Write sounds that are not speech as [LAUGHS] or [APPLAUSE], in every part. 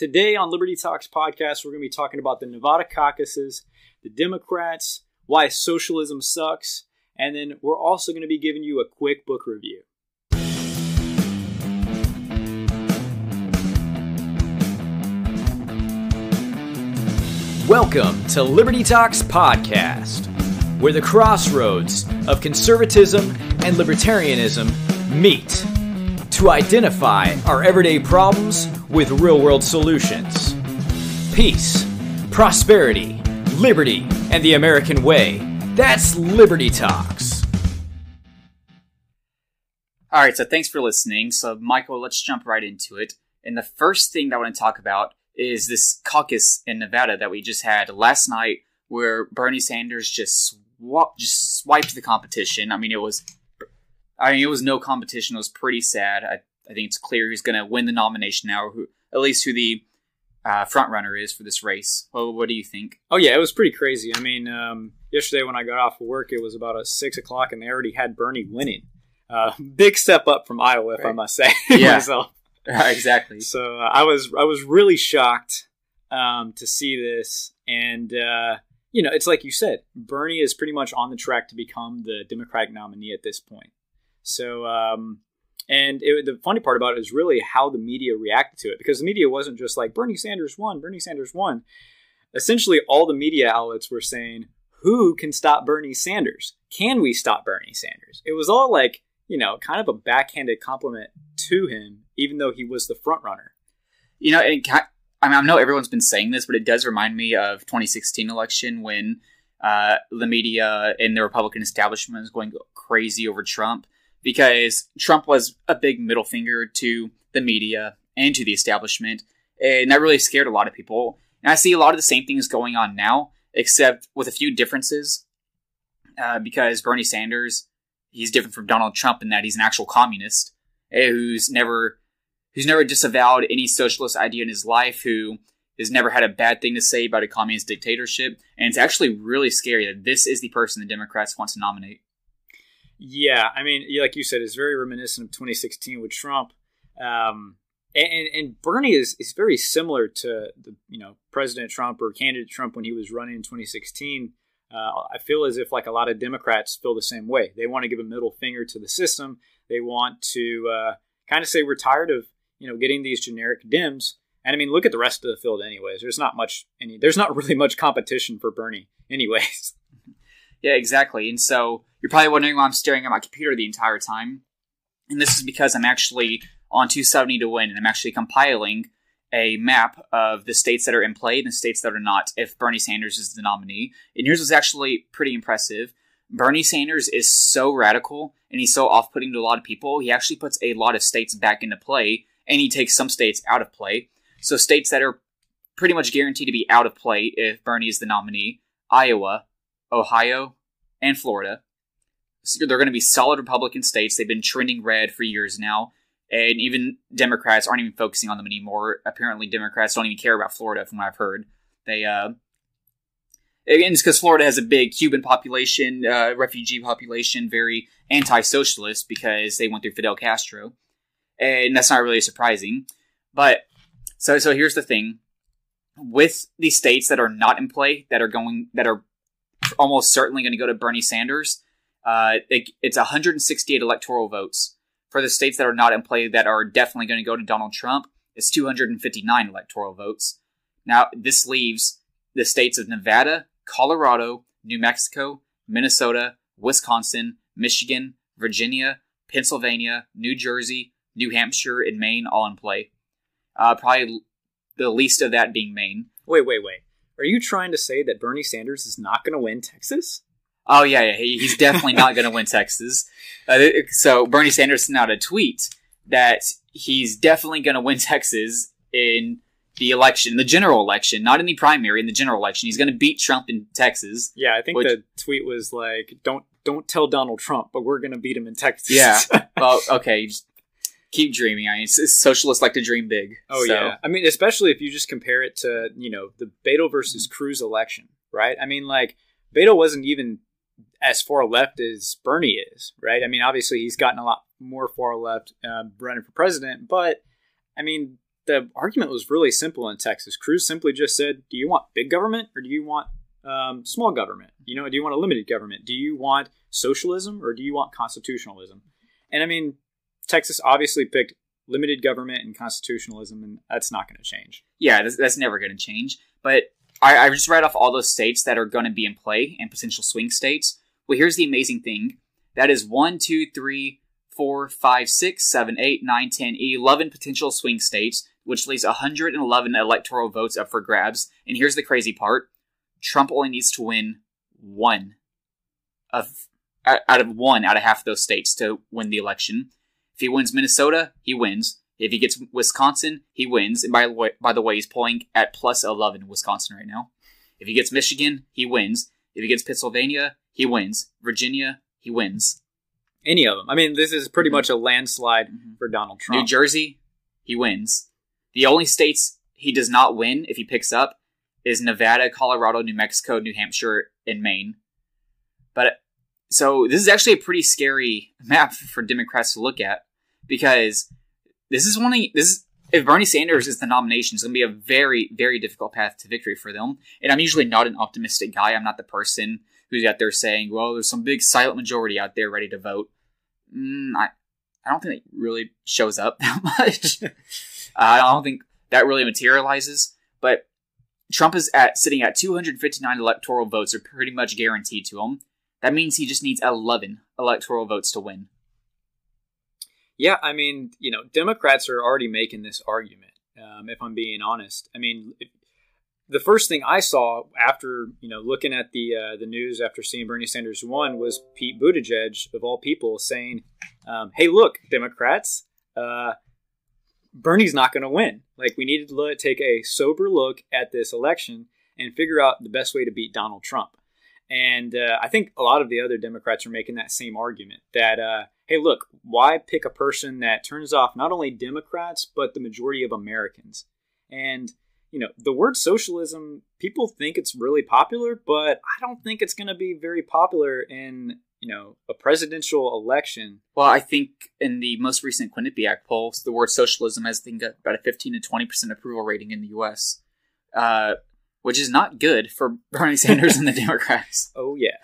Today on Liberty Talks podcast, we're going to be talking about the Nevada caucuses, the Democrats, why socialism sucks, and then we're also going to be giving you a quick book review. Welcome to Liberty Talks Podcast, where the crossroads of conservatism and libertarianism meet to identify our everyday problems with real world solutions. Peace, prosperity, liberty, and the American way. That's Liberty Talks. All right, so thanks for listening. So, Michael, let's jump right into it. And the first thing that I want to talk about is this caucus in Nevada that we just had last night, where Bernie Sanders just swa- just swiped the competition. I mean, it was, I mean, it was no competition. It was pretty sad. I, I think it's clear who's going to win the nomination now, or who, at least who the uh, front runner is for this race. Well, what do you think? Oh yeah, it was pretty crazy. I mean, um, yesterday when I got off of work, it was about a six o'clock, and they already had Bernie winning. Uh, big step up from Iowa, if I must say [LAUGHS] Yeah. myself. [LAUGHS] exactly. So uh, I was I was really shocked um, to see this, and uh, you know, it's like you said, Bernie is pretty much on the track to become the Democratic nominee at this point. So, um, and it, the funny part about it is really how the media reacted to it, because the media wasn't just like Bernie Sanders won, Bernie Sanders won. Essentially, all the media outlets were saying, "Who can stop Bernie Sanders? Can we stop Bernie Sanders?" It was all like you know, kind of a backhanded compliment to him, even though he was the front runner. You know, and I mean, I know everyone's been saying this, but it does remind me of 2016 election when uh, the media and the Republican establishment was going crazy over Trump because Trump was a big middle finger to the media and to the establishment, and that really scared a lot of people. And I see a lot of the same things going on now, except with a few differences. Uh, because Bernie Sanders, he's different from Donald Trump in that he's an actual communist eh, who's never who's never disavowed any socialist idea in his life, who has never had a bad thing to say about a communist dictatorship. And it's actually really scary that this is the person the Democrats want to nominate. Yeah, I mean, like you said, it's very reminiscent of 2016 with Trump. Um, and, and Bernie is, is very similar to the you know President Trump or candidate Trump when he was running in 2016. Uh, I feel as if like a lot of Democrats feel the same way. They want to give a middle finger to the system. They want to uh, kind of say we're tired of you know getting these generic Dems. And I mean, look at the rest of the field. Anyways, there's not much any. There's not really much competition for Bernie. Anyways, [LAUGHS] Yeah, exactly. And so you're probably wondering why I'm staring at my computer the entire time. And this is because I'm actually on 270 to win, and I'm actually compiling a map of the states that are in play and the states that are not if Bernie Sanders is the nominee. And yours was actually pretty impressive. Bernie Sanders is so radical and he's so off putting to a lot of people, he actually puts a lot of states back into play and he takes some states out of play. So states that are pretty much guaranteed to be out of play if Bernie is the nominee Iowa, Ohio, and Florida. So they're going to be solid Republican states. They've been trending red for years now. And even Democrats aren't even focusing on them anymore. Apparently, Democrats don't even care about Florida, from what I've heard. They, uh, again, it's because Florida has a big Cuban population, uh, refugee population, very anti socialist because they went through Fidel Castro. And that's not really surprising. But, so, so here's the thing with the states that are not in play, that are going, that are [LAUGHS] almost certainly going to go to Bernie Sanders, uh, it, it's 168 electoral votes. For the states that are not in play, that are definitely going to go to Donald Trump, it's 259 electoral votes. Now, this leaves the states of Nevada, Colorado, New Mexico, Minnesota, Wisconsin, Michigan, Virginia, Pennsylvania, New Jersey, New Hampshire, and Maine all in play. Uh, probably the least of that being Maine. wait, wait, wait. Are you trying to say that Bernie Sanders is not going to win Texas? Oh yeah, yeah, he's definitely not going to win Texas. Uh, so Bernie Sanders sent out a tweet that he's definitely going to win Texas in the election, the general election, not in the primary, in the general election. He's going to beat Trump in Texas. Yeah, I think Which- the tweet was like, "Don't don't tell Donald Trump, but we're going to beat him in Texas." Yeah. [LAUGHS] Well, okay, just keep dreaming. I mean, socialists like to dream big. oh so- yeah. I mean, especially if you just compare it to you know the Beto versus Cruz election, right? I mean, like Beto wasn't even as far left as Bernie is, right? I mean, obviously he's gotten a lot more far left uh, running for president, but I mean the argument was really simple in Texas. Cruz simply just said, "Do you want big government or do you want um, small government? You know, do you want a limited government? Do you want socialism or do you want constitutionalism?" And I mean, Texas obviously picked limited government and constitutionalism, and that's not going to change. Yeah, that's, that's never going to change. But I, I just read off all those states that are going to be in play and potential swing states. Well, here's the amazing thing: that is one, two, three, four, five, six, seven, eight, nine, ten, eleven potential swing states, which leaves 111 electoral votes up for grabs. And here's the crazy part: Trump only needs to win one of out of one out of half of those states to win the election. If he wins Minnesota, he wins. If he gets Wisconsin, he wins. And by the way, by the way, he's pulling at plus 11 Wisconsin right now. If he gets Michigan, he wins. If he gets Pennsylvania, he wins. Virginia, he wins. Any of them. I mean, this is pretty mm-hmm. much a landslide mm-hmm. for Donald Trump. New Jersey, he wins. The only states he does not win if he picks up is Nevada, Colorado, New Mexico, New Hampshire, and Maine. But so this is actually a pretty scary [LAUGHS] map for Democrats to look at because this is one of this is if Bernie Sanders is the nomination, it's going to be a very, very difficult path to victory for them. And I'm usually not an optimistic guy. I'm not the person who's out there saying, "Well, there's some big silent majority out there ready to vote." Mm, I, I don't think it really shows up [LAUGHS] that much. uh, [LAUGHS] I don't think that really materializes. But Trump is at sitting at 259 electoral votes, are pretty much guaranteed to him. That means he just needs 11 electoral votes to win. Yeah, I mean, you know, Democrats are already making this argument. Um, if I'm being honest, I mean, if, the first thing I saw after you know looking at the uh, the news after seeing Bernie Sanders won was Pete Buttigieg of all people saying, um, "Hey, look, Democrats, uh, Bernie's not going to win. Like we need to take a sober look at this election and figure out the best way to beat Donald Trump." And uh, I think a lot of the other Democrats are making that same argument that, uh, hey, look, why pick a person that turns off not only Democrats, but the majority of Americans? And, you know, the word socialism, people think it's really popular, but I don't think it's going to be very popular in, you know, a presidential election. Well, I think in the most recent Quinnipiac polls, the word socialism has, I think, about a 15 to 20% approval rating in the U.S. Uh, which is not good for [LAUGHS] Bernie Sanders and the Democrats. [LAUGHS] Oh yeah.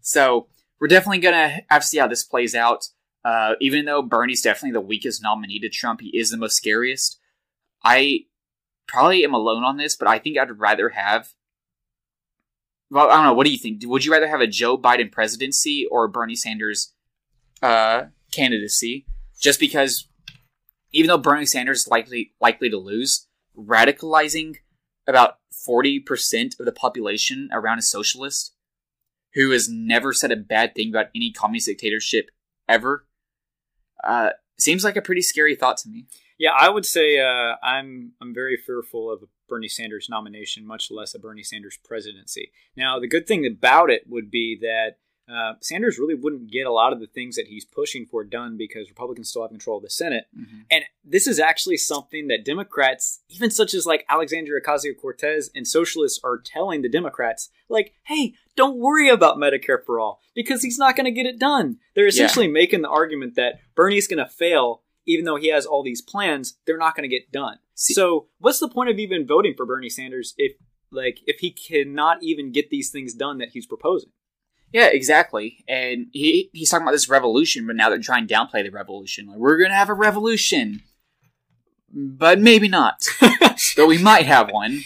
So we're definitely gonna have to see how this plays out. Uh, even though Bernie's definitely the weakest nominee to Trump, he is the most scariest. I probably am alone on this, but I think I'd rather have. Well, I don't know. What do you think? Would you rather have a Joe Biden presidency or Bernie Sanders uh, candidacy? Just because, even though Bernie Sanders is likely likely to lose, radicalizing about 40% of the population around a socialist who has never said a bad thing about any communist dictatorship ever uh, seems like a pretty scary thought to me. Yeah, I would say uh, I'm I'm very fearful of a Bernie Sanders nomination, much less a Bernie Sanders presidency. Now, the good thing about it would be that uh, Sanders really wouldn't get a lot of the things that he's pushing for done because Republicans still have control of the Senate. Mm-hmm. And this is actually something that Democrats, even such as like Alexandria Ocasio Cortez and socialists, are telling the Democrats, like, hey, don't worry about Medicare for all because he's not going to get it done. They're essentially yeah. making the argument that Bernie's going to fail even though he has all these plans, they're not going to get done. So, what's the point of even voting for Bernie Sanders if like if he cannot even get these things done that he's proposing? Yeah, exactly. And he he's talking about this revolution, but now they're trying to downplay the revolution. Like we're gonna have a revolution, but maybe not. [LAUGHS] Though we might have one.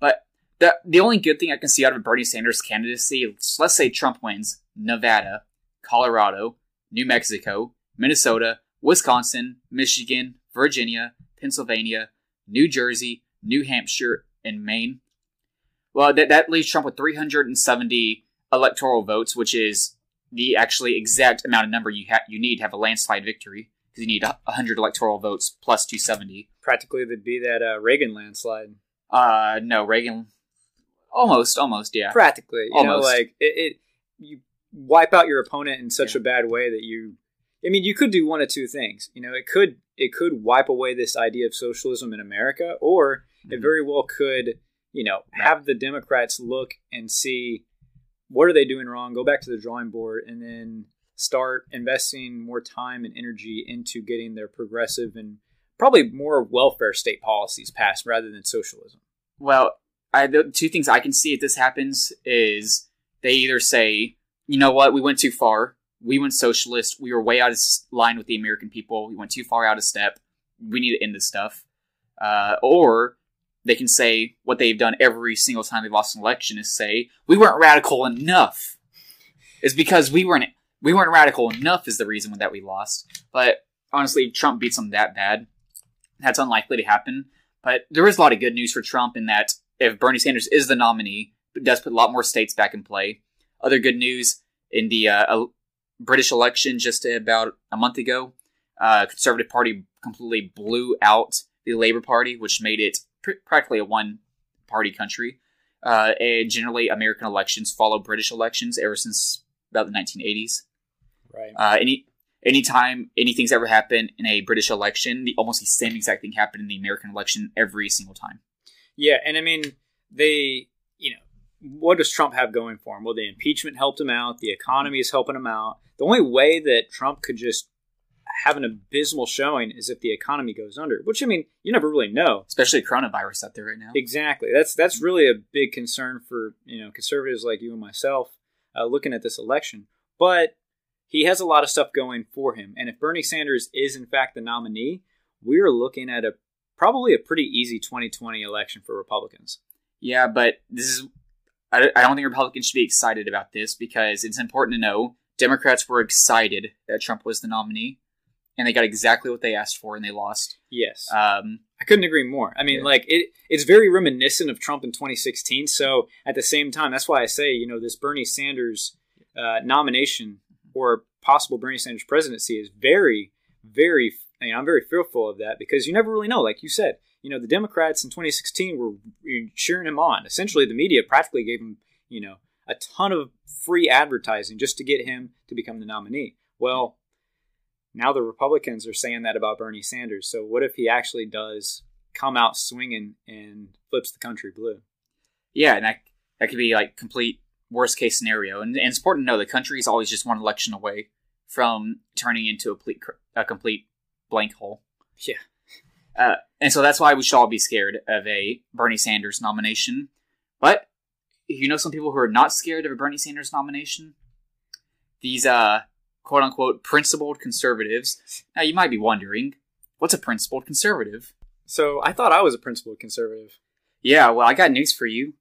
But the the only good thing I can see out of Bernie Sanders' candidacy, let's say Trump wins Nevada, Colorado, New Mexico, Minnesota, Wisconsin, Michigan, Virginia, Pennsylvania, New Jersey, New Hampshire, and Maine. Well, that that leaves Trump with 370 electoral votes, which is the actually exact amount of number you ha- you need to have a landslide victory because you need 100 electoral votes plus 270. Practically, there'd be that uh, Reagan landslide. Uh, no, Reagan. Almost, almost, yeah. Practically, you almost. know, like it, it, you wipe out your opponent in such yeah. a bad way that you. I mean, you could do one of two things. You know, it could it could wipe away this idea of socialism in America, or mm-hmm. it very well could, you know, have the Democrats look and see what are they doing wrong? Go back to the drawing board and then start investing more time and energy into getting their progressive and probably more welfare state policies passed rather than socialism. Well, I, the two things I can see if this happens is they either say, you know what, we went too far. We went socialist. We were way out of line with the American people. We went too far out of step. We need to end this stuff. Uh, or they can say what they've done every single time they've lost an election is say we weren't radical enough. It's because we weren't we weren't radical enough is the reason that we lost. But honestly, Trump beats them that bad. That's unlikely to happen. But there is a lot of good news for Trump in that if Bernie Sanders is the nominee, it does put a lot more states back in play. Other good news in the uh, British election just about a month ago, uh, Conservative Party completely blew out the Labour Party, which made it pr- practically a one party country. Uh, and generally, American elections follow British elections ever since about the 1980s. Right. Uh, any anytime anything's ever happened in a British election, the almost the same exact thing happened in the American election every single time. Yeah, and I mean they, you know, what does Trump have going for him? Well, the impeachment helped him out. The economy is helping him out. The only way that Trump could just have an abysmal showing is if the economy goes under, which I mean, you never really know. Especially coronavirus out there right now. Exactly. That's that's really a big concern for you know conservatives like you and myself uh, looking at this election. But he has a lot of stuff going for him, and if Bernie Sanders is in fact the nominee, we're looking at a probably a pretty easy 2020 election for Republicans. Yeah, but this is I I don't think Republicans should be excited about this because it's important to know Democrats were excited that Trump was the nominee, and they got exactly what they asked for, and they lost. Yes. Um, I couldn't agree more. I mean, Yeah. like it, it's very reminiscent of Trump in 2016. So at the same time, that's why I say, you know, this Bernie Sanders uh, nomination or possible Bernie Sanders presidency is very, very. You know, I'm very fearful of that because you never really know. Like you said, you know, the Democrats in 2016 were cheering him on. Essentially, the media practically gave him, you know, a ton of free advertising just to get him to become the nominee. Well, now the Republicans are saying that about Bernie Sanders. So what if he actually does come out swinging and flips the country blue? yeah, and that that could be like complete worst case scenario. And, and it's important to know the country is always just one election away from turning into a complete a complete blank hole. Yeah. Uh, and so that's why we should all be scared of a Bernie Sanders nomination. But you know some people who are not scared of a Bernie Sanders nomination? These uh quote unquote principled conservatives. Now you might be wondering, what's a principled conservative? So I thought I was a principled conservative. Yeah, well, I got news for you.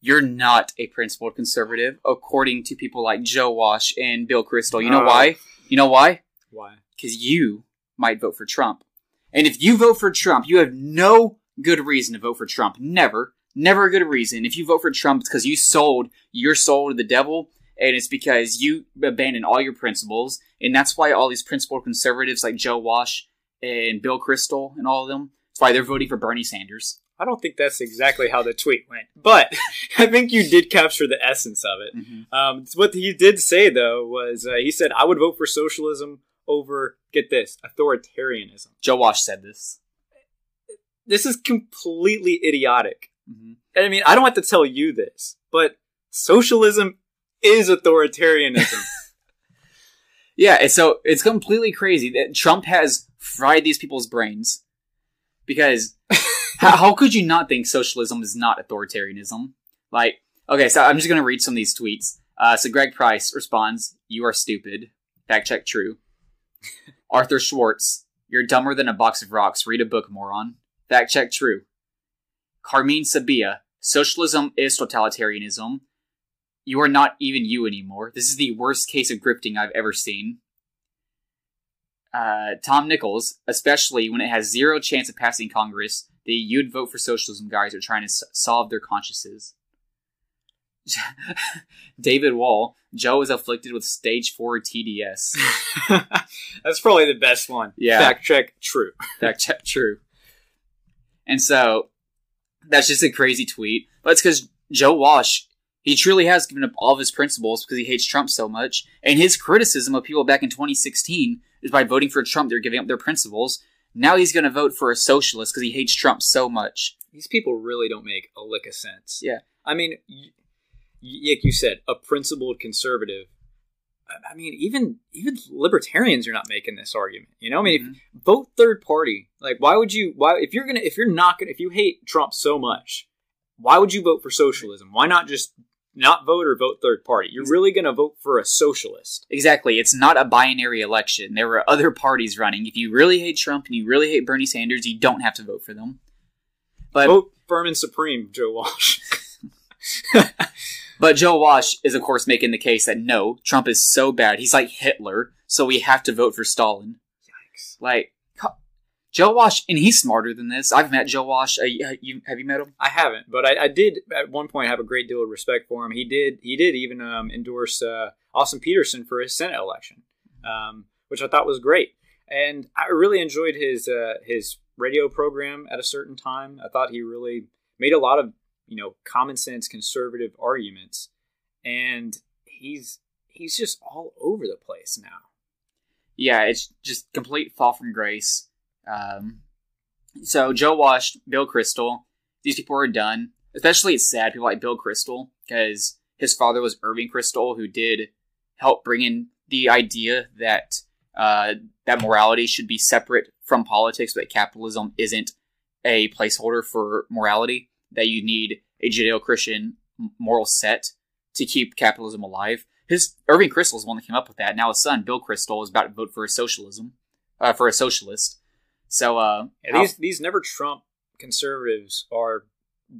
You're not a principled conservative, according to people like Joe Walsh and Bill Kristol. You know Oh. why? You know why? Why? Because you might vote for Trump. And if you vote for Trump, you have no good reason to vote for Trump. Never. Never a good reason. If you vote for Trump, it's because you sold your soul to the devil, and it's because you abandon all your principles. And that's why all these principled conservatives like Joe Walsh and Bill Kristol and all of them, that's why they're voting for Bernie Sanders. I don't think that's exactly how the tweet went, but [LAUGHS] I think you did capture the essence of it. Um, what he did say though was uh, he said I would vote for socialism over get this authoritarianism. Joe Walsh said this. This is completely idiotic. Mm-hmm. And I mean, I don't have to tell you this, but socialism is authoritarianism. [LAUGHS] Yeah, so it's completely crazy that Trump has fried these people's brains. Because [LAUGHS] how, how could you not think socialism is not authoritarianism? Like, okay, so I'm just going to read some of these tweets. Uh, so Greg Price responds, You are stupid. Fact check true. [LAUGHS] Arthur Schwartz, You're dumber than a box of rocks. Read a book, moron. Fact check true. Carmine Sabia, Socialism is totalitarianism. You are not even you anymore. This is the worst case of grifting I've ever seen. Uh, Tom Nichols, especially when it has zero chance of passing Congress, the you'd vote for socialism guys are trying to s- solve their consciences. [LAUGHS] David Wall, Joe is afflicted with stage 4 TDS. [LAUGHS] That's probably the best one. Yeah. Fact check true. [LAUGHS] Fact check true. And so that's just a crazy tweet. But it's because Joe Walsh, he truly has given up all of his principles because he hates Trump so much. And his criticism of people back in 2016 is by voting for Trump, they're giving up their principles. Now he's going to vote for a socialist because he hates Trump so much. These people really don't make a lick of sense. Yeah. I mean, y- like you said, a principled conservative. I mean, even even libertarians are not making this argument. You know, I mean, Mhm. if, vote third party. Like, why would you? Why if you're gonna if you're not gonna if you hate Trump so much, why would you vote for socialism? Why not just not vote or vote third party? You're really gonna vote for a socialist. Exactly. It's not a binary election. There were other parties running. If you really hate Trump and you really hate Bernie Sanders, you don't have to vote for them. But vote firm and supreme, Joe Walsh. [LAUGHS] but Joe Walsh is of course making the case that no, Trump is so bad. He's like Hitler, so we have to vote for Stalin. Yikes. Like Joe Walsh, and he's smarter than this. I've met Joe Walsh. Uh, you, you- have you met him? I haven't, but I, I did at one point have a great deal of respect for him. He did he did even um, endorse uh, Austin Petersen for his Senate election, um, which I thought was great. And I really enjoyed his uh, his radio program at a certain time. I thought he really made a lot of you know common sense conservative arguments, and he's he's just all over the place now. Yeah, it's just complete fall from grace. Um, so Joe Walsh, Bill Kristol, these people are done. Especially, it's sad people like Bill Kristol because his father was Irving Kristol, who did help bring in the idea that uh, that morality should be separate from politics, but capitalism isn't a placeholder for morality. That you need a Judeo-Christian moral set to keep capitalism alive. His Irving Kristol is the one that came up with that. Now his son, Bill Kristol, is about to vote for a socialism, uh, for a socialist. So, uh, Yeah, these these never Trump conservatives are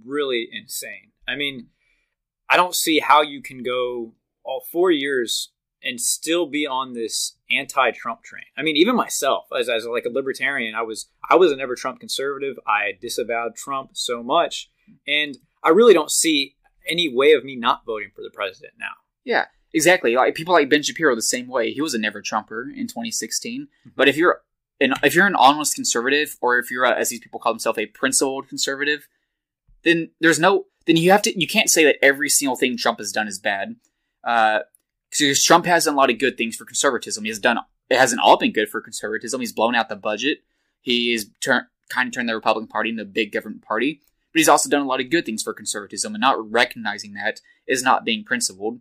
really insane. I mean, I don't see how you can go all four years and still be on this anti-Trump train. I mean, even myself, as as like a libertarian, I was I was a never Trump conservative. I disavowed Trump so much, and I really don't see any way of me not voting for the president now. yeah, exactly. Like people like Ben Shapiro, the same way. He was a never Trumper in 2016. But if you're an if you're an honest conservative, or if you're, a, as these people call themselves, a principled conservative, then there's no then you have to you can't say that every single thing Trump has done is bad. Uh, because Trump has done a lot of good things for conservatism. He has done it hasn't all been good for conservatism. He's blown out the budget. He is turn, kind of turned the Republican Party into a big government party. But he's also done a lot of good things for conservatism, and not recognizing that is not being principled.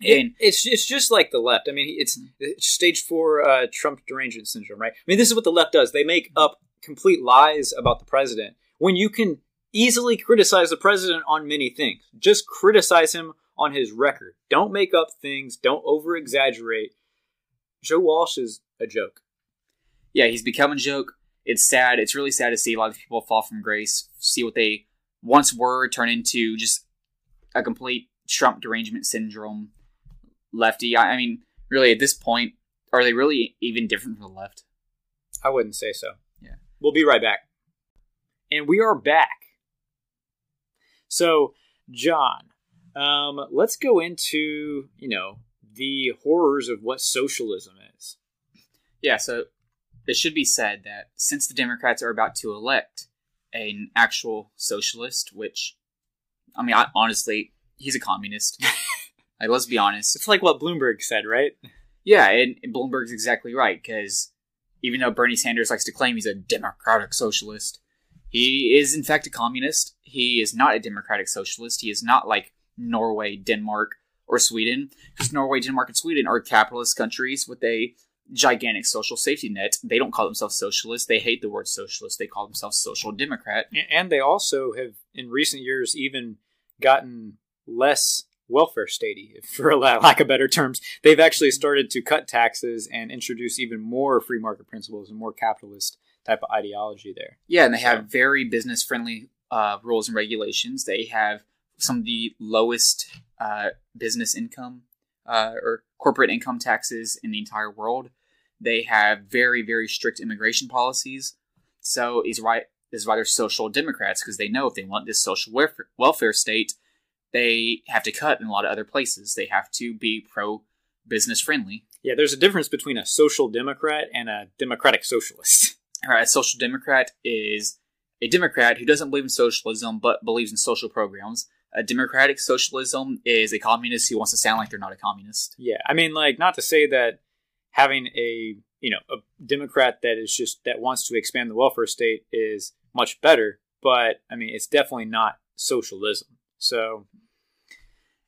And It- it's it's just like the left. I mean, it's, it's stage four uh, Trump derangement syndrome, right? I mean, this is what the left does. They make up complete lies about the president when you can easily criticize the president on many things. Just criticize him on his record. Don't make up things. Don't over exaggerate. Joe Walsh is a joke. yeah, he's become a joke. It's sad. It's really sad to see a lot of people fall from grace, see what they once were turn into just a complete Trump derangement syndrome lefty. I, I mean, really, at this point, are they really even different from the left? I wouldn't say so. Yeah. We'll be right back. And we are back. So, John, um, let's go into, you know, the horrors of what socialism is. Yeah, so it should be said that since the Democrats are about to elect an actual socialist, which, I mean, I, honestly, he's a communist. [LAUGHS] like, let's be honest. It's like what Bloomberg said, right? Yeah, and, and Bloomberg's exactly right because even though Bernie Sanders likes to claim he's a democratic socialist, he is in fact a communist. He is not a democratic socialist. He is not like Norway, Denmark, or Sweden because Norway, Denmark, and Sweden are capitalist countries with a gigantic social safety net. They don't call themselves socialists. They hate the word socialist. They call themselves social democrat. And they also have, in recent years, even gotten less welfare statey, [LAUGHS] for lack of better terms. They've actually started to cut taxes and introduce even more free market principles and more capitalist type of ideology there. Yeah, and they have very business friendly uh, rules and regulations. They have some of the lowest uh, business income uh, or corporate income taxes in the entire world. They have very, very strict immigration policies. So he's right. This is why they're social democrats because they know if they want this social welfare, welfare state, they have to cut in a lot of other places. They have to be pro business friendly. Yeah, there's a difference between a social democrat and a democratic socialist. [LAUGHS] All right, a social democrat is a Democrat who doesn't believe in socialism but believes in social programs. A democratic socialism is a communist who wants to sound like they're not a communist. Yeah, I mean, like, not to say that having a you know a Democrat that is just that wants to expand the welfare state is much better, but I mean, it's definitely not socialism. So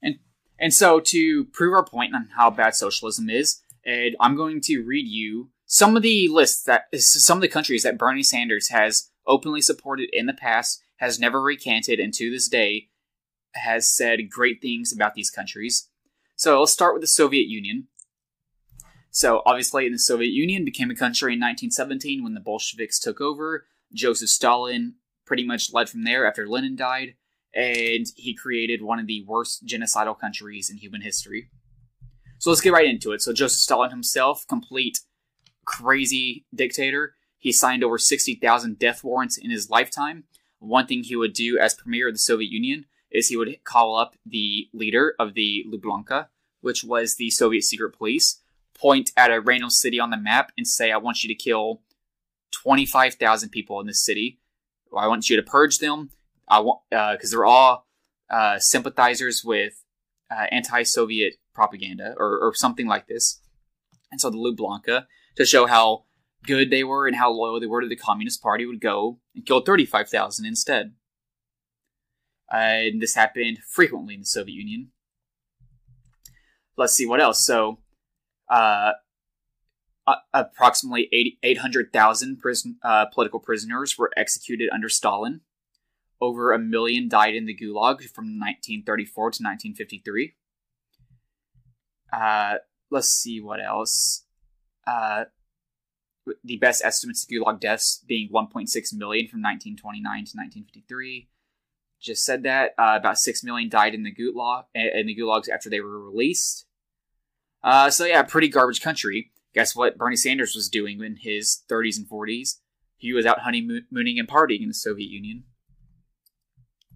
And and so, to prove our point on how bad socialism is, Ed, I'm going to read you some of the lists that some of the countries that Bernie Sanders has openly supported in the past, has never recanted, and to this day has said great things about these countries. So let's start with the Soviet Union. So obviously, the Soviet Union became a country in 1917 when the Bolsheviks took over. Joseph Stalin pretty much led from there after Lenin died, and he created one of the worst genocidal countries in human history. So let's get right into it. So Joseph Stalin himself, complete crazy dictator. He signed over 60,000 death warrants in his lifetime. One thing he would do as premier of the Soviet Union is he would call up the leader of the Lubyanka, which was the Soviet secret police, point at a random city on the map and say, I want you to kill 25,000 people in this city. I want you to purge them. I want, because uh, they're all uh, sympathizers with uh, anti-Soviet propaganda or, or something like this. And so the Lubyanka, to show how good they were and how loyal they were to the Communist Party, would go and kill 35,000 instead. Uh, and this happened frequently in the Soviet Union. Let's see what else. So, uh, approximately 800,000 prison, political prisoners were executed under Stalin. Over a million died in the Gulag from 1934 to 1953. Uh, let's see what else. Uh, the best estimates of Gulag deaths being 1.6 million from 1929 to 1953 just said that. Uh, about six million died in the gulag in the gulags after they were released. Uh, so yeah, pretty garbage country. Guess what? Bernie Sanders was doing in his 30s and 40s. He was out honeymooning and partying in the Soviet Union.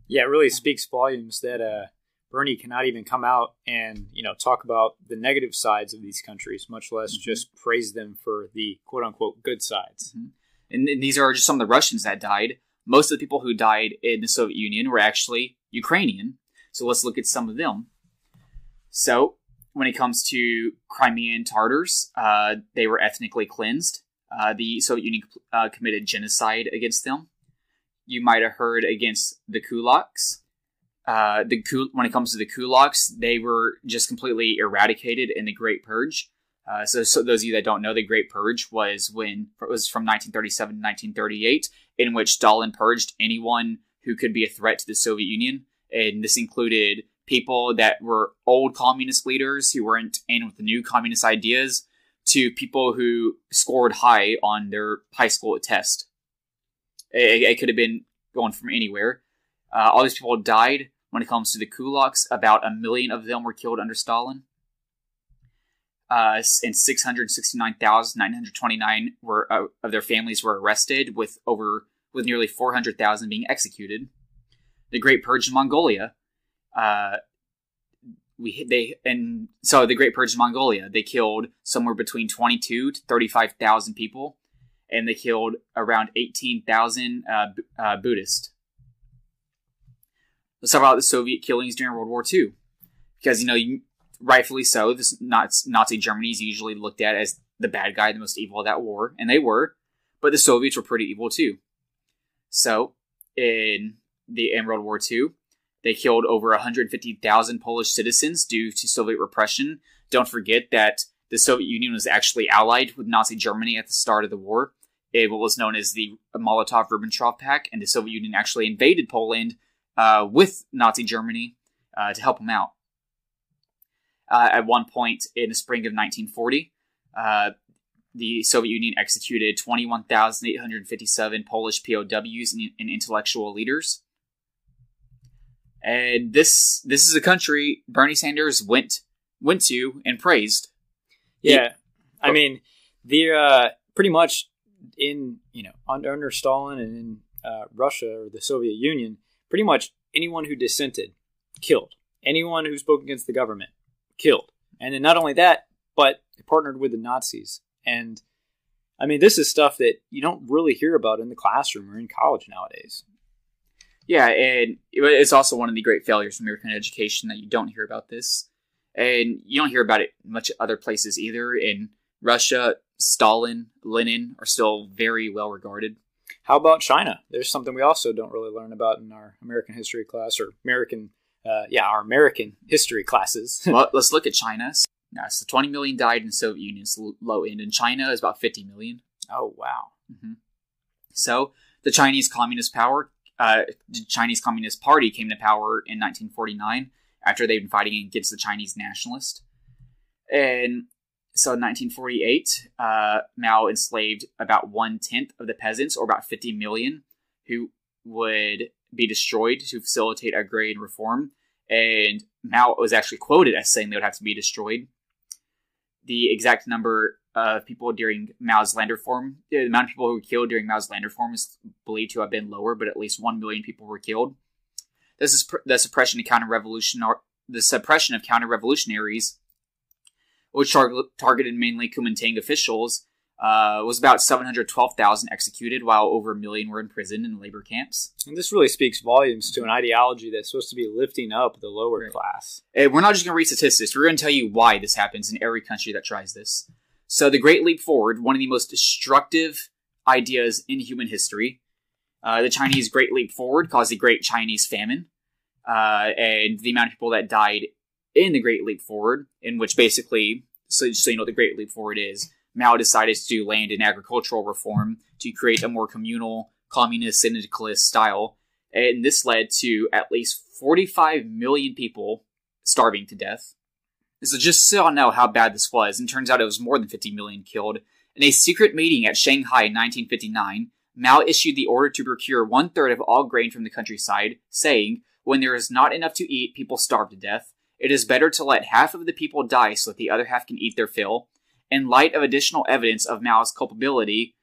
Yeah, it really speaks volumes that uh, Bernie cannot even come out and you know talk about the negative sides of these countries, much less mm-hmm. just praise them for the quote unquote good sides. Mm-hmm. And, and these are just some of the Russians that died most of the people who died in the Soviet Union were actually Ukrainian. So let's look at some of them. So, when it comes to Crimean Tatars, uh, they were ethnically cleansed. Uh, the Soviet Union uh, committed genocide against them. You might have heard against the kulaks. Uh, the when it comes to the kulaks, they were just completely eradicated in the Great Purge. Uh, so, so, those of you that don't know, the Great Purge was when it was from 1937 to 1938, in which Stalin purged anyone who could be a threat to the Soviet Union, and this included people that were old communist leaders who weren't in with the new communist ideas, to people who scored high on their high school test. It, it could have been going from anywhere. Uh, all these people died. When it comes to the kulaks, about a million of them were killed under Stalin uh, and 669,929 were uh, of their families were arrested, with over with nearly 400,000 being executed. The Great Purge in Mongolia, uh, we they and so the Great Purge in Mongolia, they killed somewhere between 22 to 35,000 people, and they killed around 18,000 uh, uh, Buddhists. Let's talk about the Soviet killings during World War II, because you know you rightfully so. This Nazi Germany is usually looked at as the bad guy, the most evil of that war, and they were. But the Soviets were pretty evil too. So in the in World War II, they killed over 150,000 Polish citizens due to Soviet repression. Don't forget that the Soviet Union was actually allied with Nazi Germany at the start of the war what was known as the Molotov-Ribbentrop Pact, and the Soviet Union actually invaded Poland uh, with Nazi Germany uh, to help them out uh, at one point in the spring of 1940. Uh, the Soviet Union executed 21,857 Polish POWs and, and, intellectual leaders. And this this is a country Bernie Sanders went went to and praised. Yeah, he, I mean, the uh, pretty much in you know under, Stalin and in uh, Russia or the Soviet Union, pretty much anyone who dissented killed. Anyone who spoke against the government killed. And then not only that, but they partnered with the Nazis. And I mean, this is stuff that you don't really hear about in the classroom or in college nowadays. Yeah, and it's also one of the great failures of American education that you don't hear about this. And you don't hear about it much other places either. In Russia, Stalin, Lenin are still very well regarded. How about China? There's something we also don't really learn about in our American history class or American uh, yeah, our American history classes. [LAUGHS] well, let's look at China. Yeah, so 20 million died in the Soviet Union, it's low end. In China, is about 50 million. Oh wow. Mm-hmm. So the Chinese Communist Power, uh, the Chinese Communist Party came to power in 1949 after they'd been fighting against the Chinese nationalists. And so in 1948, uh, Mao enslaved about one tenth of the peasants, or about 50 million, who would be destroyed to facilitate agrarian reform. And Mao was actually quoted as saying they would have to be destroyed. The exact number of people during Mao's land reform, the amount of people who were killed during Mao's land reform is believed to have been lower, but at least one million people were killed. This is pr- the suppression of counter revolution, the suppression of counter revolutionaries, which tar- targeted mainly Kuomintang officials, uh, was about 712,000 executed, while over a million were imprisoned in labor camps. And this really speaks volumes to an ideology that's supposed to be lifting up the lower right. class. And we're not just going to read statistics, we're going to tell you why this happens in every country that tries this. So, the Great Leap Forward, one of the most destructive ideas in human history. Uh, the Chinese Great Leap Forward caused the Great Chinese Famine, uh, and the amount of people that died in the Great Leap Forward, in which basically, so, so you know what the Great Leap Forward is, Mao decided to land and agricultural reform to create a more communal, communist, syndicalist style. And this led to at least 45 million people starving to death. So just so I know how bad this was, and turns out it was more than 50 million killed. In a secret meeting at Shanghai in 1959, Mao issued the order to procure one third of all grain from the countryside, saying, When there is not enough to eat, people starve to death. It is better to let half of the people die so that the other half can eat their fill. In light of additional evidence of Mao's culpability,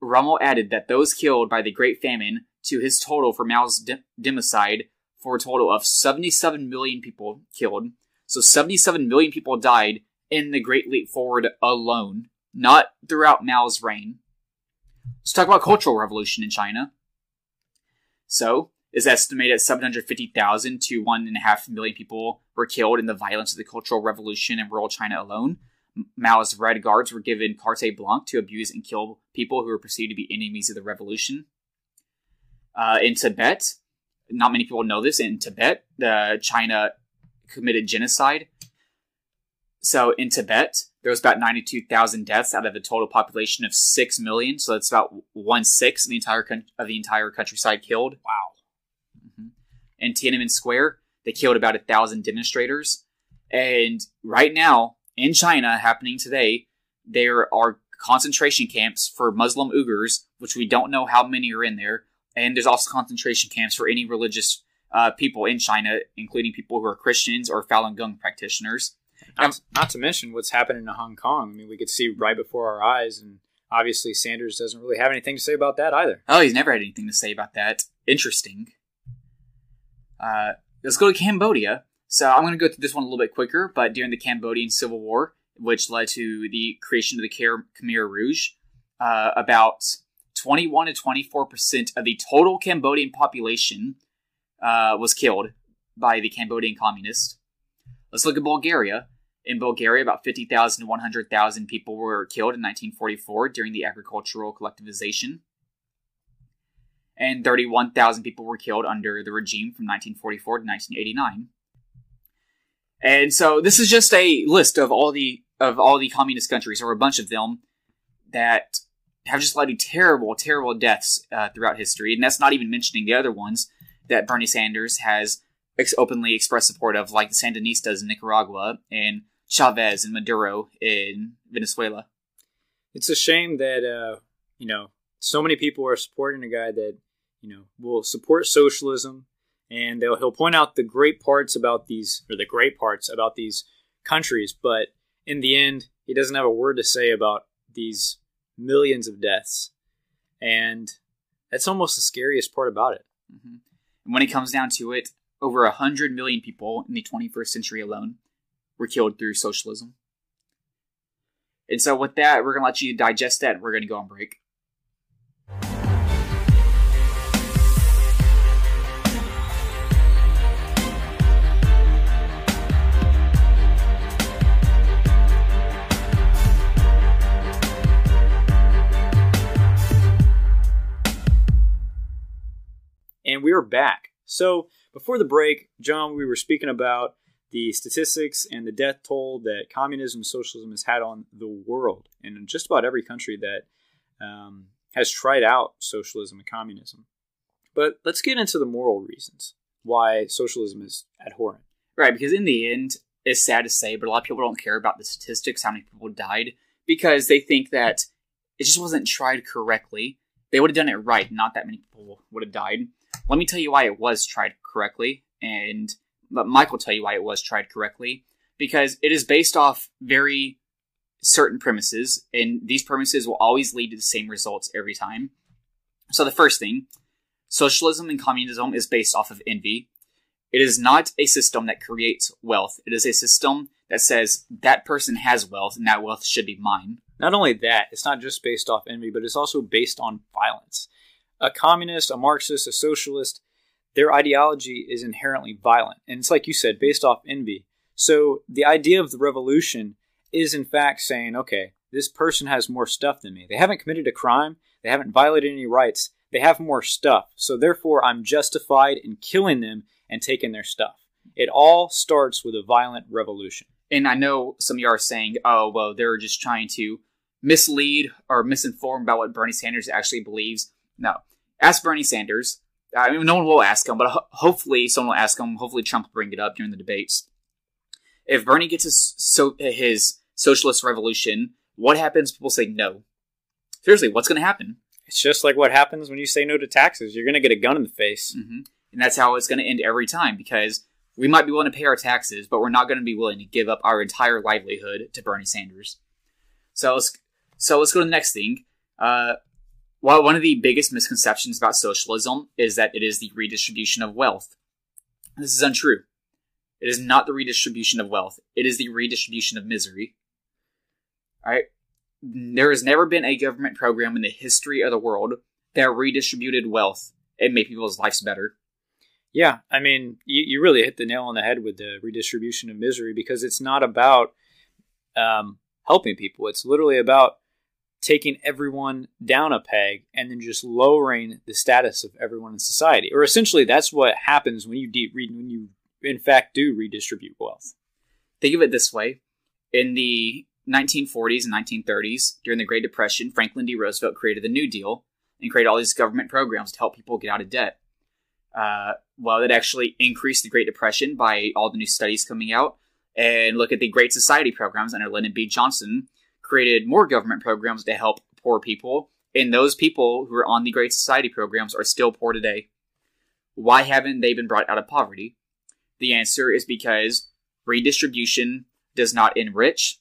Rummel added that those killed by the Great Famine to his total for Mao's democide for a total of 77 million people killed. So 77 million people died in the Great Leap Forward alone, not throughout Mao's reign. Let's talk about Cultural Revolution in China. So, is estimated at 750,000 to 1.5 million people were killed in the violence of the Cultural Revolution in rural China alone. Mao's Red Guards were given carte blanche to abuse and kill people who were perceived to be enemies of the revolution. Uh, in Tibet, not many people know this. In Tibet, the China committed genocide. So in Tibet, there was about 92,000 deaths out of a total population of 6 million. So that's about one sixth of the entire of the entire countryside killed. Wow. In Tiananmen Square, they killed about a thousand demonstrators. And right now, in China happening today, there are concentration camps for Muslim Uyghurs, which we don't know how many are in there. And there's also concentration camps for any religious uh, people in China, including people who are Christians or Falun Gong practitioners. Not, not to mention what's happening in Hong Kong. I mean, we could see right before our eyes, and obviously Sanders doesn't really have anything to say about that either. Oh, he's never had anything to say about that. Interesting. Uh, let's go to Cambodia. So I'm going to go through this one a little bit quicker, but during the Cambodian Civil War, which led to the creation of the Khmer Rouge, uh, about 21 to 24 percent of the total Cambodian population uh, was killed by the Cambodian communists. Let's look at Bulgaria. In Bulgaria, about 50,000 to 100,000 people were killed in 1944 during the agricultural collectivization. And 31,000 people were killed under the regime from 1944 to 1989. And so this is just a list of all the of all the communist countries, or a bunch of them, that have just led to terrible, terrible deaths uh, throughout history. And that's not even mentioning the other ones that Bernie Sanders has ex- openly expressed support of, like the Sandinistas in Nicaragua and Chavez and Maduro in Venezuela. It's a shame that uh, you know so many people are supporting a guy that you know will support socialism and they'll he'll point out the great parts about these, or the great parts about these countries, but in the end, he doesn't have a word to say about these millions of deaths. And that's almost the scariest part about it. Mm-hmm. And when it comes down to it, over 100 million people in the 21st century alone were killed through socialism. And so, with that, we're going to let you digest that we're going to go on break. And we are back. So before the break, John, we were speaking about the statistics and the death toll that communism and socialism has had on the world, and in just about every country that um, has tried out socialism and communism. But let's get into the moral reasons why socialism is abhorrent. Right, because in the end, it's sad to say, but a lot of people don't care about the statistics, how many people died, because they think that it just wasn't tried correctly. They would have done it right, not that many people would have died. Let me tell you why it was tried correctly, and will tell you why it was tried correctly. Because it is based off very certain premises, and these premises will always lead to the same results every time. So the first thing, socialism and communism is based off of envy. It is not a system that creates wealth. It is a system that says that person has wealth and that wealth should be mine. Not only that, it's not just based off envy, but it's also based on violence. A communist, a Marxist, a socialist, their ideology is inherently violent. And it's like you said, based off envy. So the idea of the revolution is in fact saying, okay, this person has more stuff than me. They haven't committed a crime, they haven't violated any rights, they have more stuff. So therefore, I'm justified in killing them and taking their stuff. It all starts with a violent revolution. And I know some of you are saying, oh, well, they're just trying to mislead or misinform about what Bernie Sanders actually believes. No. Ask Bernie Sanders. I mean, no one will ask him, but ho- hopefully someone will ask him. Hopefully Trump will bring it up during the debates. If Bernie gets his, so, his socialist revolution, what happens? People say no. Seriously, what's going to happen? It's just like what happens when you say no to taxes. You're going to get a gun in the face. Mm-hmm. And that's how it's going to end every time because we might be willing to pay our taxes, but we're not going to be willing to give up our entire livelihood to Bernie Sanders. So let's so let's go to the next thing. Uh, while one of the biggest misconceptions about socialism is that it is the redistribution of wealth, this is untrue. It is not the redistribution of wealth. It is the redistribution of misery. All right. There has never been a government program in the history of the world that redistributed wealth and made people's lives better. Yeah, I mean, you, you really hit the nail on the head with the redistribution of misery because it's not about um, helping people. It's literally about taking everyone down a peg and then just lowering the status of everyone in society. Or essentially, that's what happens when you de- when you in fact do redistribute wealth. Think of it this way: in the 1940s and 1930s, during the Great Depression, Franklin D. Roosevelt created the New Deal and created all these government programs to help people get out of debt. Uh, well, it actually increased the Great Depression by all the new studies coming out. And look at the Great Society programs under Lyndon B. Johnson, created more government programs to help poor people. And those people who are on the Great Society programs are still poor today. Why haven't they been brought out of poverty? The answer is because redistribution does not enrich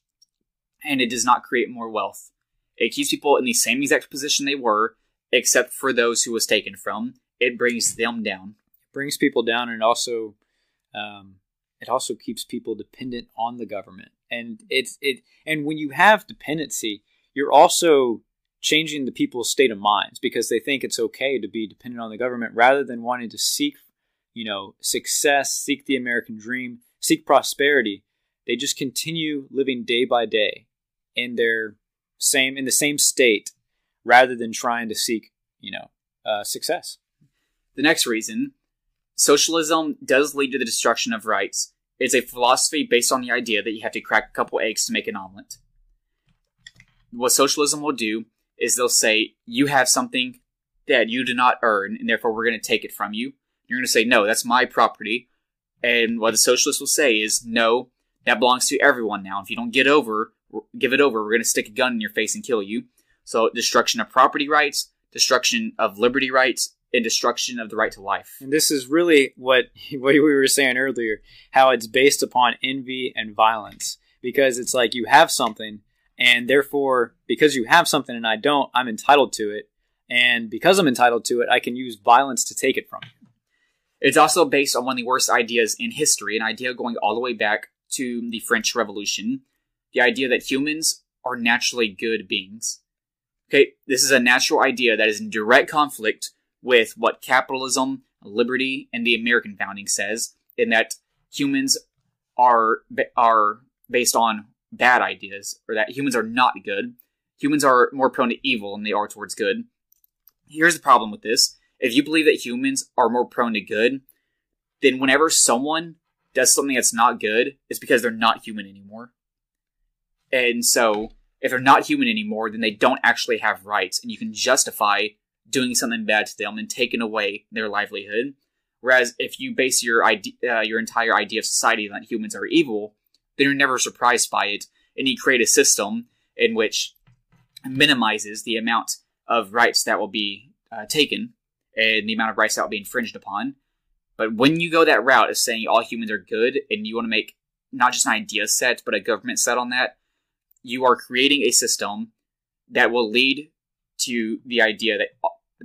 and it does not create more wealth. It keeps people in the same exact position they were, except for those who was taken from. It brings them down. It brings people down, and also, um, it also keeps people dependent on the government. And it's it. And when you have dependency, you're also changing the people's state of minds because they think it's okay to be dependent on the government rather than wanting to seek, you know, success, seek the American dream, seek prosperity. They just continue living day by day in their same in the same state rather than trying to seek you know uh, success the next reason socialism does lead to the destruction of rights it's a philosophy based on the idea that you have to crack a couple eggs to make an omelet what socialism will do is they'll say you have something that you do not earn and therefore we're going to take it from you you're going to say no that's my property and what the socialists will say is no that belongs to everyone now if you don't get over give it over. We're going to stick a gun in your face and kill you. So, destruction of property rights, destruction of liberty rights, and destruction of the right to life. And this is really what [LAUGHS] what we were saying earlier, how it's based upon envy and violence. Because it's like you have something, and therefore, because you have something and I don't, I'm entitled to it. And because I'm entitled to it, I can use violence to take it from you. It's also based on one of the worst ideas in history, an idea going all the way back to the French Revolution, the idea that humans are naturally good beings. Okay, this is a natural idea that is in direct conflict with what capitalism, liberty, and the American founding says, in that humans are are based on bad ideas, or that humans are not good. Humans are more prone to evil than they are towards good. Here's the problem with this: if you believe that humans are more prone to good, then whenever someone does something that's not good, it's because they're not human anymore. And so, if they're not human anymore, then they don't actually have rights, and you can justify doing something bad to them and taking away their livelihood. Whereas if you base your idea, uh, your entire idea of society that humans are evil, then you're never surprised by it, and you create a system in which minimizes the amount of rights that will be uh, taken and the amount of rights that will be infringed upon. But when you go that route of saying all humans are good, and you want to make not just an idea set, but a government set on that, you are creating a system that will lead to the idea that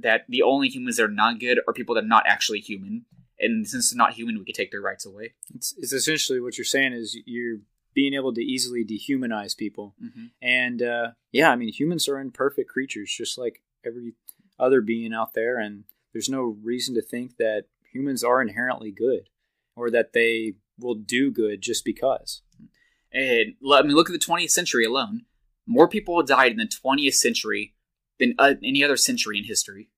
that the only humans that are not good are people that are not actually human. And since they're not human, we can take their rights away. It's, it's essentially what you're saying is you're being able to easily dehumanize people. Mm-hmm. And uh, yeah, I mean, humans are imperfect creatures, just like every other being out there. And there's no reason to think that humans are inherently good or that they will do good just because. And I mean, look at the 20th century alone. More people died in the 20th century than uh, any other century in history.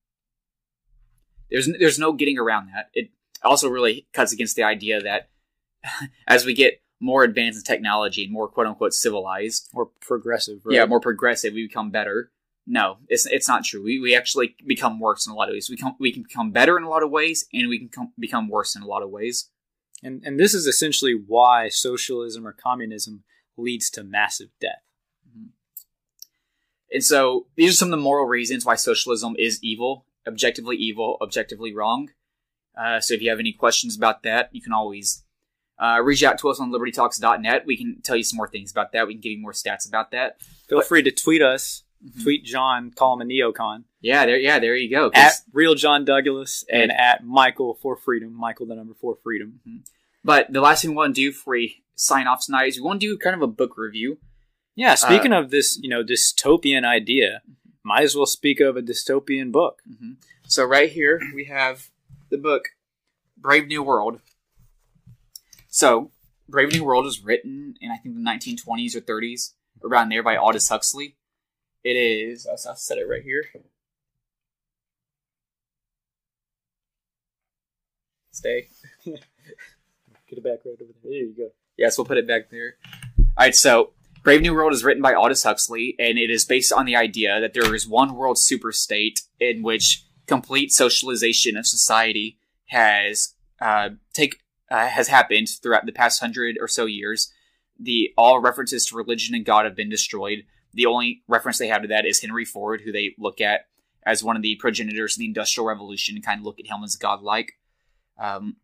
There's there's no getting around that. It also really cuts against the idea that [LAUGHS] as we get more advanced in technology and more quote unquote civilized, Or progressive, right? yeah, more progressive, we become better. No, it's it's not true. We, we actually become worse in a lot of ways. We come we can become better in a lot of ways, and we can come, become worse in a lot of ways. And, and this is essentially why socialism or communism leads to massive death. And so these are some of the moral reasons why socialism is evil, objectively evil, objectively wrong. Uh, so if you have any questions about that, you can always uh, reach out to us on libertytalks.net. We can tell you some more things about that. We can give you more stats about that. Feel free to tweet us, Mhm. tweet John, call him a neocon, Yeah, there, yeah, there you go. at real John Douglas, and And- at Michael for freedom, Michael the number for freedom. but the last thing we want to do before we sign off tonight is we want to do kind of a book review. Yeah, uh, speaking of this, you know, dystopian idea, mm-hmm. might as well speak of a dystopian book. Mm-hmm. So right here we have the book Brave New World. So Brave New World was written in I think the 1920s or 30s, around there by Aldous Huxley. It is. I'll set it right here. Stay. [LAUGHS] Get it back right over there. There you go. Yes, we'll put it back there. All right, so Brave New World is written by Aldous Huxley, and it is based on the idea that there is one world super state in which complete socialization of society has uh, take uh, has happened throughout the past hundred or so years. The all references to religion and God have been destroyed. The only reference they have to that is Henry Ford, who they look at as one of the progenitors of the Industrial Revolution, and kind of look at him as godlike. Um,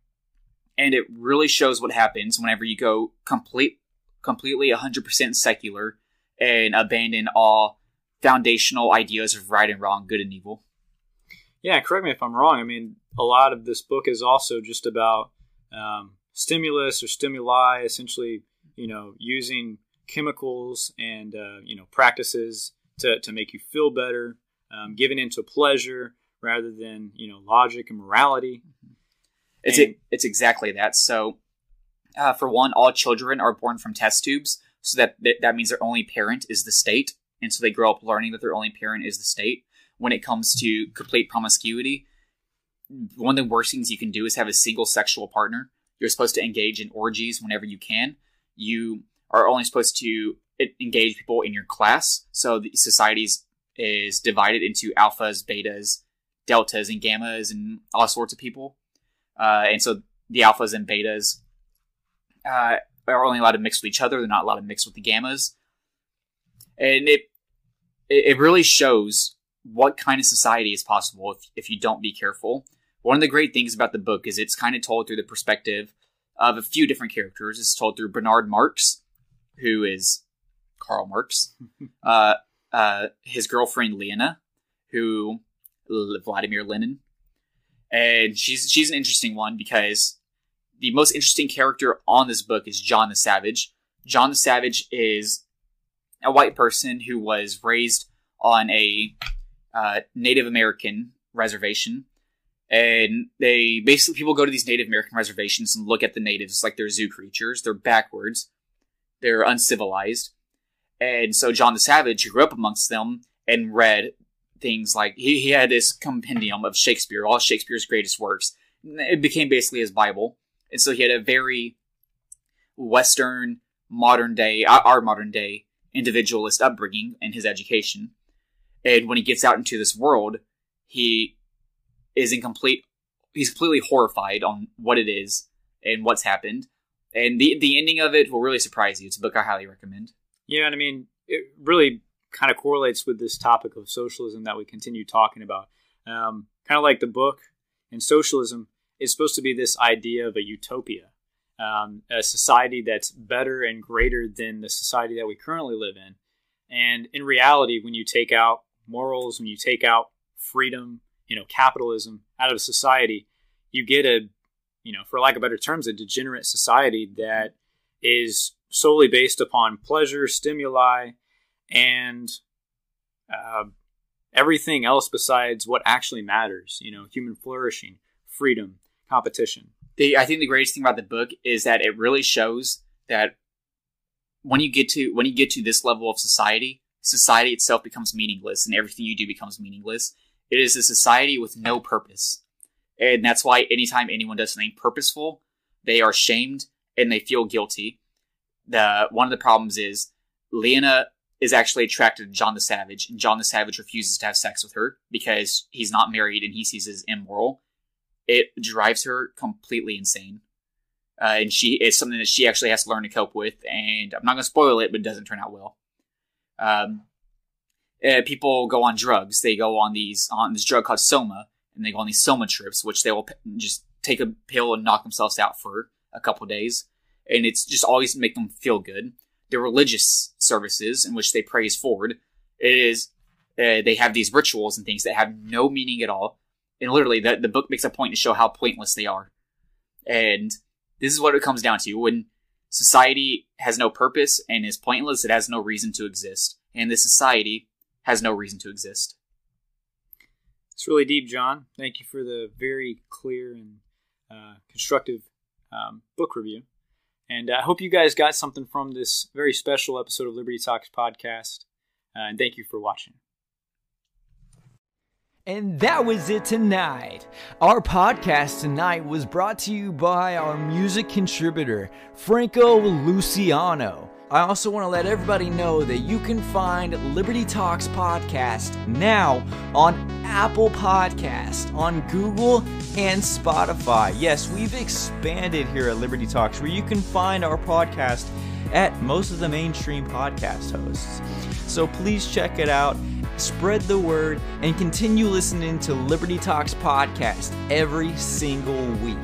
and it really shows what happens whenever you go complete completely 100% secular and abandon all foundational ideas of right and wrong, good and evil. Yeah, correct me if I'm wrong. I mean, a lot of this book is also just about um, stimulus or stimuli, essentially, you know, using chemicals and uh, you know practices to to make you feel better, um, giving into pleasure rather than you know logic and morality. It's And- it's exactly that. So, uh, for one, all children are born from test tubes, so that that means their only parent is the state, and so they grow up learning that their only parent is the state. When it comes to complete promiscuity, one of the worst things you can do is have a single sexual partner. You're supposed to engage in orgies whenever you can. You are only supposed to engage people in your class. So the society is divided into alphas, betas, deltas, and gammas, and all sorts of people. Uh, and so the alphas and betas uh, are only allowed to mix with each other. They're not allowed to mix with the gammas. And it it really shows what kind of society is possible if, if you don't be careful. One of the great things about the book is it's kind of told through the perspective of a few different characters. It's told through Bernard Marx, who is Karl Marx, [LAUGHS] uh, uh, his girlfriend Lena, who Vladimir Lenin, and she's she's an interesting one because the most interesting character on this book is John the Savage. John the Savage is a white person who was raised on a uh, Native American reservation. And they basically people go to these Native American reservations and look at the natives like they're zoo creatures. They're backwards. They're uncivilized. And so John the Savage grew up amongst them and read things like he, he had this compendium of Shakespeare, all Shakespeare's greatest works. It became basically his Bible. And so he had a very Western, modern day, our modern day individualist upbringing and his education. And when he gets out into this world, he is in complete, he's completely horrified on what it is and what's happened. And the the ending of it will really surprise you. It's a book I highly recommend. Yeah, and I mean, it really kind of correlates with this topic of socialism that we continue talking about. Um, kind of like the book and socialism is supposed to be this idea of a utopia, um, a society that's better and greater than the society that we currently live in. And in reality, when you take out morals, when you take out freedom, you know, capitalism out of a society, you get a, you know, for lack of better terms, a degenerate society that is solely based upon pleasure, stimuli, and uh, everything else besides what actually matters. You know, human flourishing, freedom, competition. The, I think the greatest thing about the book is that it really shows that when you get to when you get to this level of society, society itself becomes meaningless, and everything you do becomes meaningless. It is a society with no purpose, and that's why anytime anyone does something purposeful, they are shamed and they feel guilty. The one of the problems is Lena is actually attracted to John the Savage, and John the Savage refuses to have sex with her because he's not married and he sees it as immoral. It drives her completely insane. Uh, and she is something that she actually has to learn to cope with. And I'm not going to spoil it, but it doesn't turn out well. Um, uh, people go on drugs. They go on these on this drug called Soma, and they go on these Soma trips, which they will p- just take a pill and knock themselves out for a couple days, and it's just always make them feel good the religious services in which they praise Ford. It is uh, they have these rituals and things that have no meaning at all, and literally the the book makes a point to show how pointless they are. And this is what it comes down to when society has no purpose and is pointless. It has no reason to exist, and this society has no reason to exist. It's really deep, John. Thank you for the very clear and uh, constructive um, book review. And I hope you guys got something from this very special episode of Liberty Talks podcast. Uh, and thank you for watching. And that was it tonight. Our podcast tonight was brought to you by our music contributor, Franco Luciano. I also want to let everybody know that you can find Liberty Talks podcast now on Apple Podcast, on Google, and Spotify. Yes, we've expanded here at Liberty Talks where you can find our podcast at most of the mainstream podcast hosts. So please check it out, spread the word, and continue listening to Liberty Talks podcast every single week.